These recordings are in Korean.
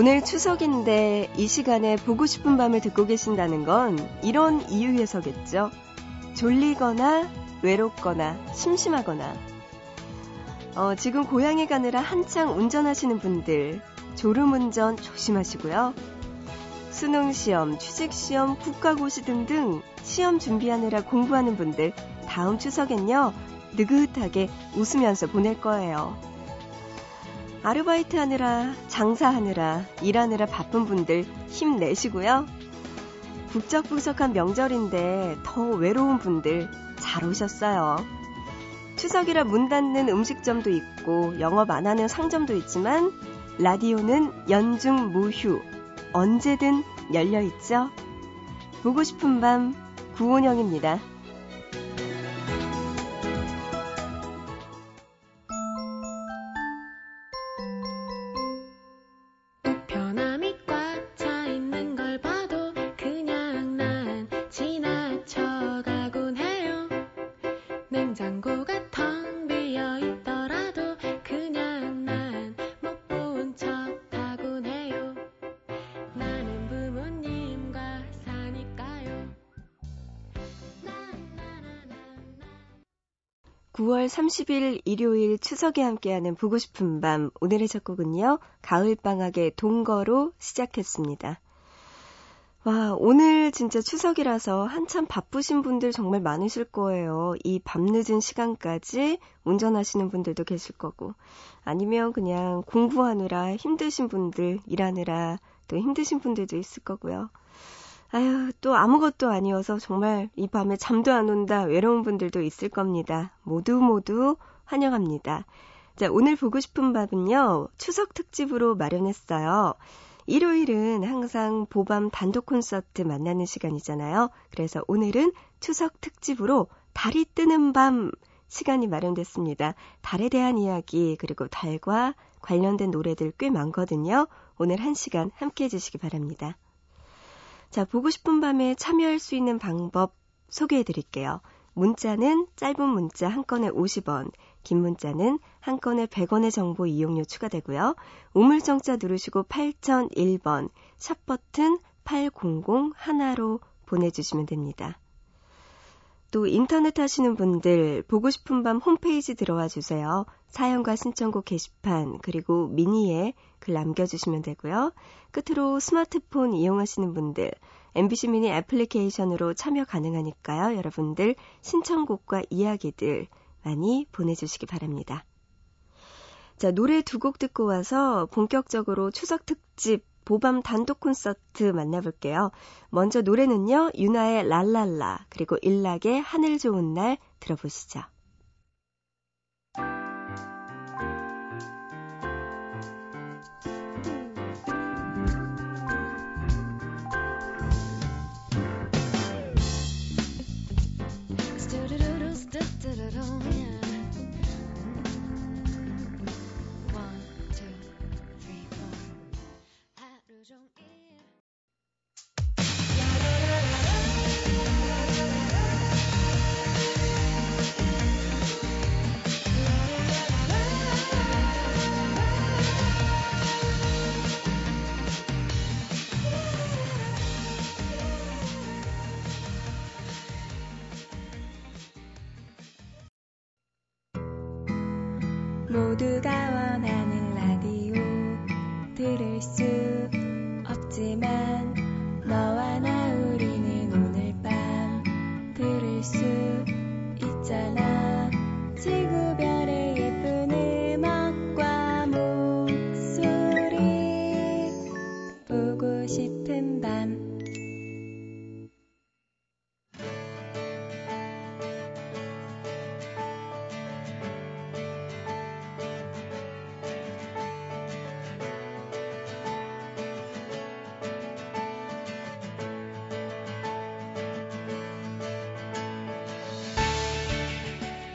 오늘 추석인데 이 시간에 보고 싶은 밤을 듣고 계신다는 건 이런 이유에서겠죠. 졸리거나 외롭거나 심심하거나 어, 지금 고향에 가느라 한창 운전하시는 분들 졸음운전 조심하시고요. 수능시험, 취직시험, 국가고시 등등 시험 준비하느라 공부하는 분들 다음 추석엔요 느긋하게 웃으면서 보낼 거예요. 아르바이트 하느라, 장사하느라, 일하느라 바쁜 분들 힘내시고요. 북적북적한 명절인데 더 외로운 분들 잘 오셨어요. 추석이라 문 닫는 음식점도 있고 영업 안 하는 상점도 있지만 라디오는 연중 무휴 언제든 열려 있죠. 보고 싶은 밤 구온영입니다. (9월 30일) 일요일 추석에 함께하는 보고 싶은 밤 오늘의 첫 곡은요 가을방학의 동거로 시작했습니다. 와, 오늘 진짜 추석이라서 한참 바쁘신 분들 정말 많으실 거예요. 이 밤늦은 시간까지 운전하시는 분들도 계실 거고, 아니면 그냥 공부하느라 힘드신 분들, 일하느라 또 힘드신 분들도 있을 거고요. 아유, 또 아무것도 아니어서 정말 이 밤에 잠도 안 온다 외로운 분들도 있을 겁니다. 모두 모두 환영합니다. 자, 오늘 보고 싶은 밤은요, 추석 특집으로 마련했어요. 일요일은 항상 보밤 단독 콘서트 만나는 시간이잖아요. 그래서 오늘은 추석 특집으로 달이 뜨는 밤 시간이 마련됐습니다. 달에 대한 이야기 그리고 달과 관련된 노래들 꽤 많거든요. 오늘 한 시간 함께 해주시기 바랍니다. 자, 보고 싶은 밤에 참여할 수 있는 방법 소개해 드릴게요. 문자는 짧은 문자 한 건에 50원, 긴 문자는 한 건에 100원의 정보 이용료 추가되고요. 우물정자 누르시고 8001번 샵 버튼 800 하나로 보내주시면 됩니다. 또 인터넷 하시는 분들 보고 싶은 밤 홈페이지 들어와 주세요. 사연과 신청곡 게시판 그리고 미니에 글 남겨주시면 되고요. 끝으로 스마트폰 이용하시는 분들 MBC 미니 애플리케이션으로 참여 가능하니까요. 여러분들 신청곡과 이야기들 많이 보내주시기 바랍니다. 자, 노래 두 곡 듣고 와서 본격적으로 추석 특집 보밤 단독 콘서트 만나볼게요. 먼저 노래는요, 유나의 랄랄라, 그리고 일락의 하늘 좋은 날 들어보시죠. 모두가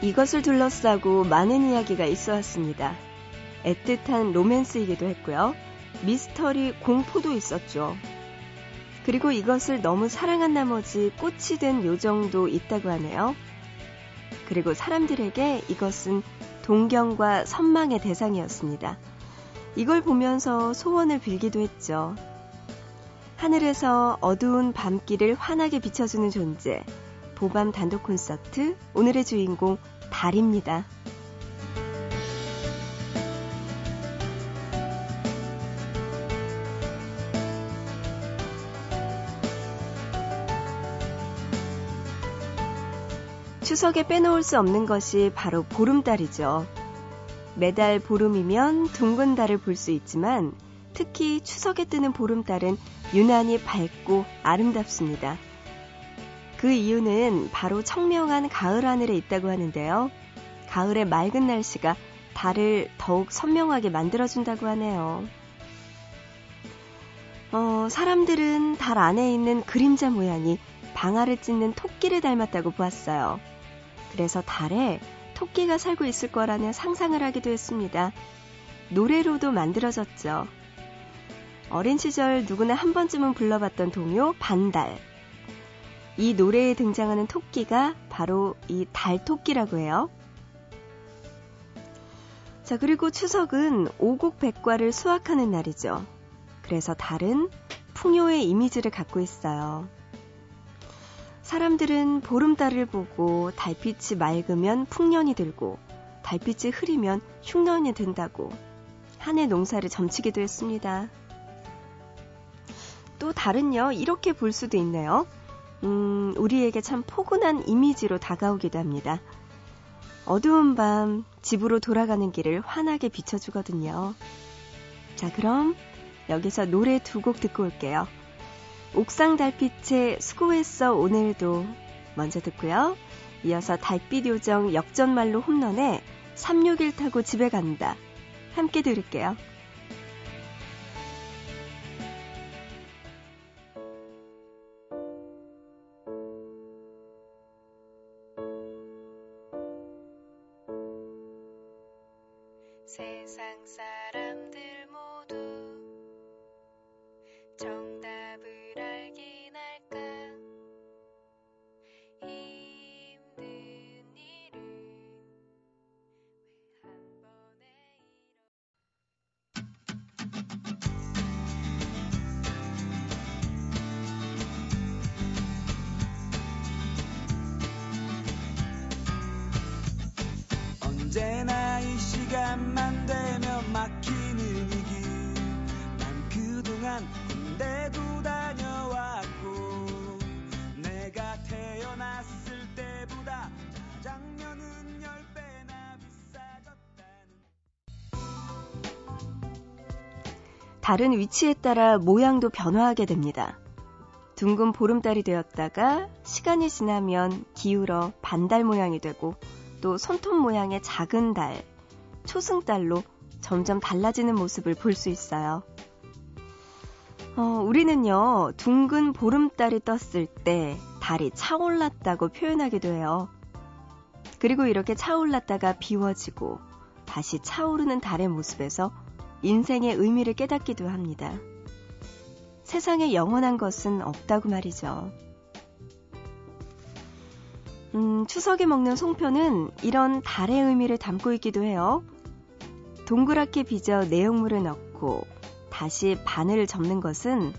이것을 둘러싸고 많은 이야기가 있어 왔습니다. 애틋한 로맨스이기도 했고요. 미스터리 공포도 있었죠. 그리고 이것을 너무 사랑한 나머지 꽃이 든 요정도 있다고 하네요. 그리고 사람들에게 이것은 동경과 선망의 대상이었습니다. 이걸 보면서 소원을 빌기도 했죠. 하늘에서 어두운 밤길을 환하게 비춰주는 존재. 보밤 단독 콘서트 오늘의 주인공 달입니다. 추석에 빼놓을 수 없는 것이 바로 보름달이죠. 매달 보름이면 둥근 달을 볼 수 있지만 특히 추석에 뜨는 보름달은 유난히 밝고 아름답습니다. 그 이유는 바로 청명한 가을 하늘에 있다고 하는데요. 가을의 맑은 날씨가 달을 더욱 선명하게 만들어준다고 하네요. 어, 사람들은 달 안에 있는 그림자 모양이 방아를 찢는 토끼를 닮았다고 보았어요. 그래서 달에 토끼가 살고 있을 거라는 상상을 하기도 했습니다. 노래로도 만들어졌죠. 어린 시절 누구나 한 번쯤은 불러봤던 동요 반달. 이 노래에 등장하는 토끼가 바로 이 달토끼라고 해요. 자, 그리고 추석은 오곡백과를 수확하는 날이죠. 그래서 달은 풍요의 이미지를 갖고 있어요. 사람들은 보름달을 보고 달빛이 맑으면 풍년이 들고 달빛이 흐리면 흉년이 든다고 한 해 농사를 점치기도 했습니다. 또 다른요, 이렇게 볼 수도 있네요. 음, 우리에게 참 포근한 이미지로 다가오기도 합니다. 어두운 밤 집으로 돌아가는 길을 환하게 비춰주거든요. 자, 그럼 여기서 노래 두 곡 듣고 올게요. 옥상 달빛에 수고했어 오늘도 먼저 듣고요. 이어서 달빛 요정 역전말로 홈런에 361 타고 집에 간다. 함께 들을게요. 세상 사람들 모두 정답을 알긴 할까? 힘든 일은 왜 한 번에 이런 언제나 이 시간만 되면 막히는 이 길 난 그동안 군대도 다녀왔고 내가 태어났을 때보다 짜장면은 열 배나 비싸졌다는. 다른 위치에 따라 모양도 변화하게 됩니다. 둥근 보름달이 되었다가 시간이 지나면 기울어 반달 모양이 되고 또 손톱 모양의 작은 달, 초승달로 점점 달라지는 모습을 볼 수 있어요. 어, 우리는요, 둥근 보름달이 떴을 때 달이 차올랐다고 표현하기도 해요. 그리고 이렇게 차올랐다가 비워지고 다시 차오르는 달의 모습에서 인생의 의미를 깨닫기도 합니다. 세상에 영원한 것은 없다고 말이죠. 음, 추석에 먹는 송편은 이런 달의 의미를 담고 있기도 해요. 동그랗게 빚어 내용물을 넣고 다시 바늘을 접는 것은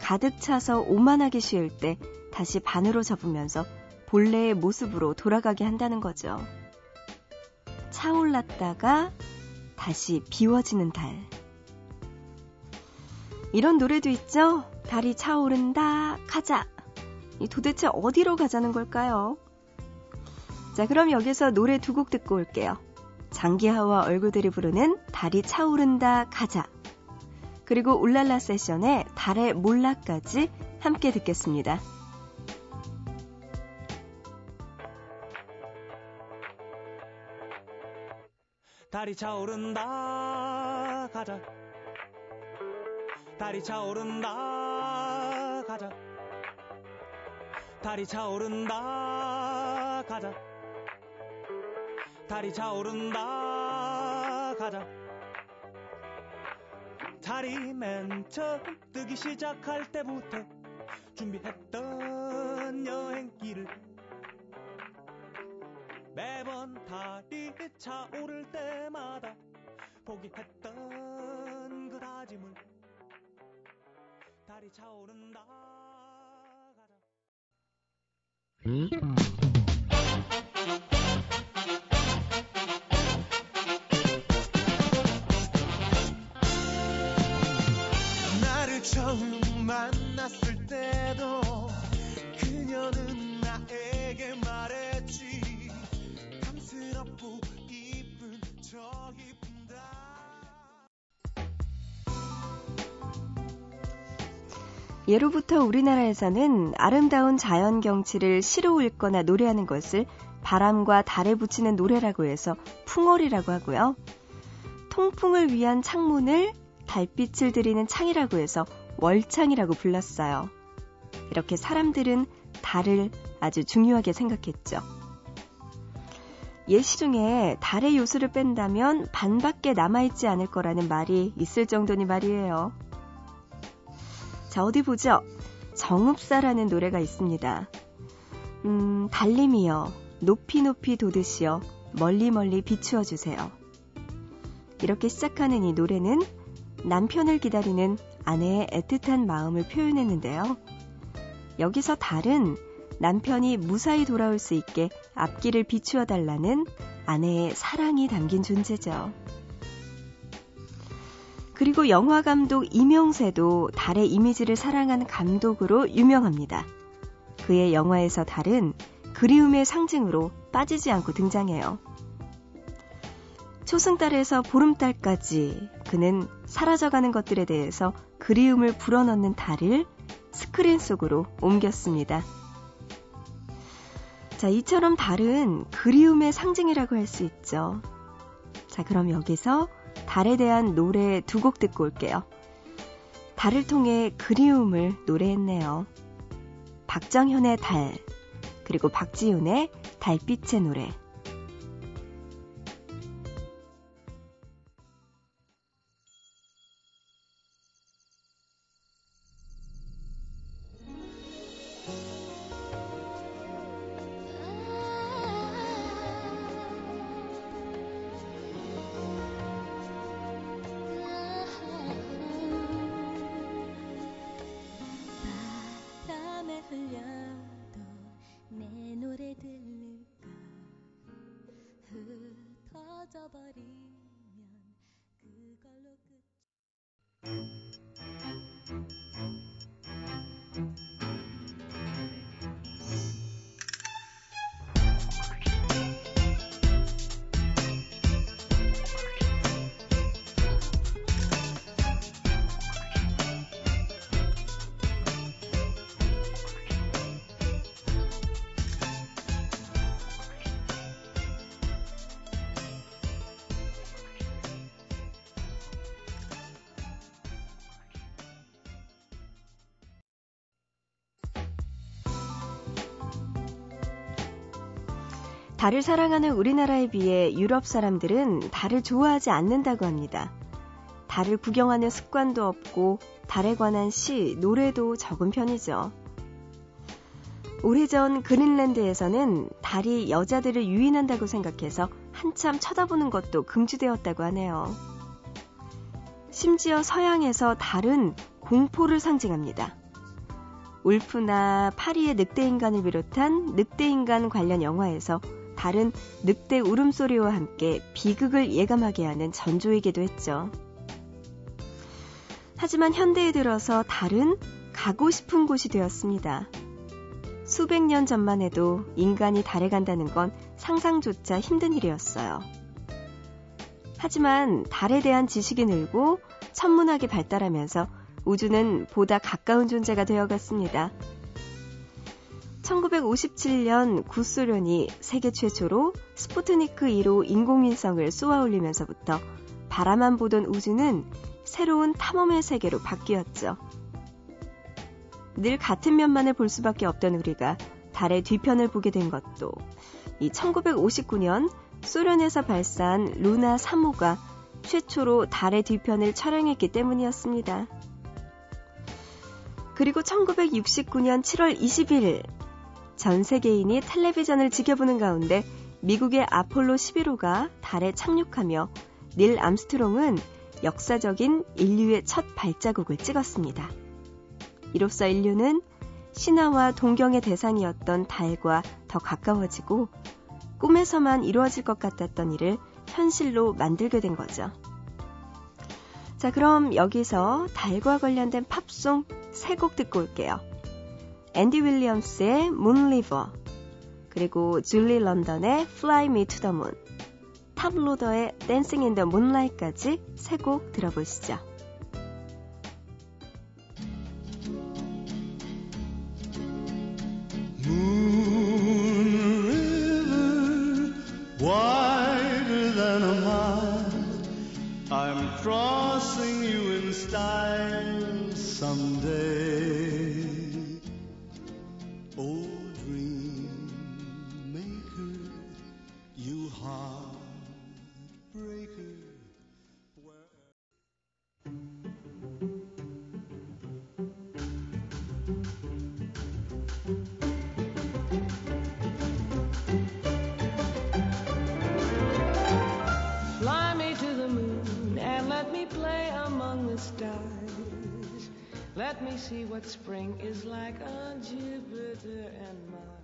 가득 차서 오만하기 쉬울 때 다시 반으로 접으면서 본래의 모습으로 돌아가게 한다는 거죠. 차올랐다가 다시 비워지는 달. 이런 노래도 있죠? 달이 차오른다, 가자. 이 도대체 어디로 가자는 걸까요? 자, 그럼 여기서 노래 두 곡 듣고 올게요. 장기하와 얼굴들이 부르는 달이 차오른다, 가자. 그리고 울랄라 세션의 달의 몰라까지 함께 듣겠습니다. 달이 차오른다 가자 달이 차오른다 가자 달이 차오른다 가자 다리 차오른다. 가자. 다리 맨처 뜨기 시작할 때부터 준비했던 여행길을 매번 다리 차오를 때마다 포기했던 그 다짐을 다리 차오른다. 가자. 예로부터 우리나라에서는 아름다운 자연 경치를 시로 읽거나 노래하는 것을 바람과 달에 붙이는 노래라고 해서 풍월이라고 하고요. 통풍을 위한 창문을 달빛을 들이는 창이라고 해서 월창이라고 불렀어요. 이렇게 사람들은 달을 아주 중요하게 생각했죠. 예시 중에 달의 요소를 뺀다면 반밖에 남아있지 않을 거라는 말이 있을 정도니 말이에요. 자, 어디 보죠? 정읍사라는 노래가 있습니다. 음, 달님이여, 높이 높이 돋으시어, 멀리 멀리 비추어 주세요. 이렇게 시작하는 이 노래는 남편을 기다리는 아내의 애틋한 마음을 표현했는데요. 여기서 달은 남편이 무사히 돌아올 수 있게 앞길을 비추어 달라는 아내의 사랑이 담긴 존재죠. 그리고 영화 감독 이명세도 달의 이미지를 사랑한 감독으로 유명합니다. 그의 영화에서 달은 그리움의 상징으로 빠지지 않고 등장해요. 초승달에서 보름달까지 그는 사라져가는 것들에 대해서 그리움을 불어넣는 달을 스크린 속으로 옮겼습니다. 자, 이처럼 달은 그리움의 상징이라고 할 수 있죠. 자, 그럼 여기서 달에 대한 노래 두 곡 듣고 올게요. 달을 통해 그리움을 노래했네요. 박정현의 달, 그리고 박지윤의 달빛의 노래. 달을 사랑하는 우리나라에 비해 유럽 사람들은 달을 좋아하지 않는다고 합니다. 달을 구경하는 습관도 없고 달에 관한 시, 노래도 적은 편이죠. 오래전 그린랜드에서는 달이 여자들을 유인한다고 생각해서 한참 쳐다보는 것도 금지되었다고 하네요. 심지어 서양에서 달은 공포를 상징합니다. 울프나 파리의 늑대인간을 비롯한 늑대인간 관련 영화에서 달은 늑대 울음소리와 함께 비극을 예감하게 하는 전조이기도 했죠. 하지만 현대에 들어서 달은 가고 싶은 곳이 되었습니다. 수백 년 전만 해도 인간이 달에 간다는 건 상상조차 힘든 일이었어요. 하지만 달에 대한 지식이 늘고 천문학이 발달하면서 우주는 보다 가까운 존재가 되어갔습니다. 1957년 구소련이 세계 최초로 스푸트니크 2로 인공위성을 쏘아 올리면서부터 바라만 보던 우주는 새로운 탐험의 세계로 바뀌었죠. 늘 같은 면만을 볼 수밖에 없던 우리가 달의 뒤편을 보게 된 것도 이 1959년 소련에서 발사한 루나 3호가 최초로 달의 뒤편을 촬영했기 때문이었습니다. 그리고 1969년 7월 20일 전 세계인이 텔레비전을 지켜보는 가운데 미국의 아폴로 11호가 달에 착륙하며 닐 암스트롱은 역사적인 인류의 첫 발자국을 찍었습니다. 이로써 인류는 신화와 동경의 대상이었던 달과 더 가까워지고 꿈에서만 이루어질 것 같았던 일을 현실로 만들게 된 거죠. 자, 그럼 여기서 달과 관련된 팝송 세곡 듣고 올게요. 앤디 윌리엄스의 Moon River, 그리고 줄리 런던의 Fly Me to the Moon, 탑 로더의 Dancing in the Moonlight까지 세 곡 들어보시죠. Moon River, crossing you in style someday. Let me see what spring is like on Jupiter and Mars.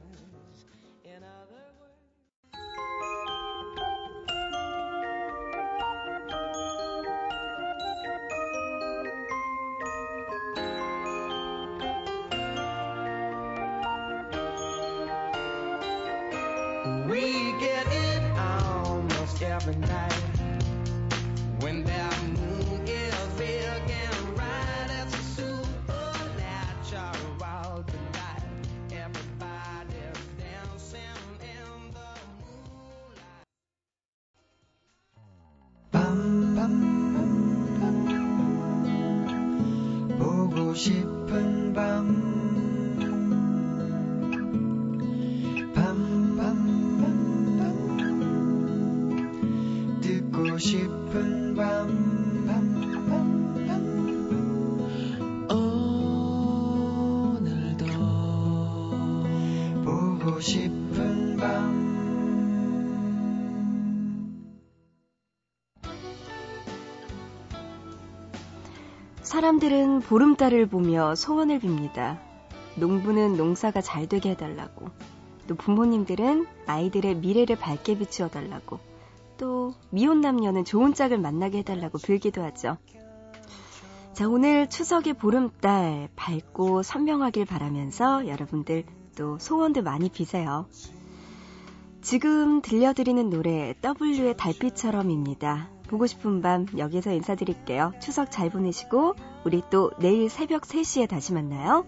싶은 밤 사람들은 보름달을 보며 소원을 빕니다. 농부는 농사가 잘 되게 해달라고. 또 부모님들은 아이들의 미래를 밝게 비추어 달라고. 또 미혼 남녀는 좋은 짝을 만나게 해달라고 빌기도 하죠. 자, 오늘 추석의 보름달 밝고 선명하길 바라면서 여러분들 또 소원들 많이 비세요. 지금 들려드리는 노래 W의 달빛처럼입니다. 보고 싶은 밤 여기서 인사드릴게요. 추석 잘 보내시고 우리 또 내일 새벽 3시에 다시 만나요.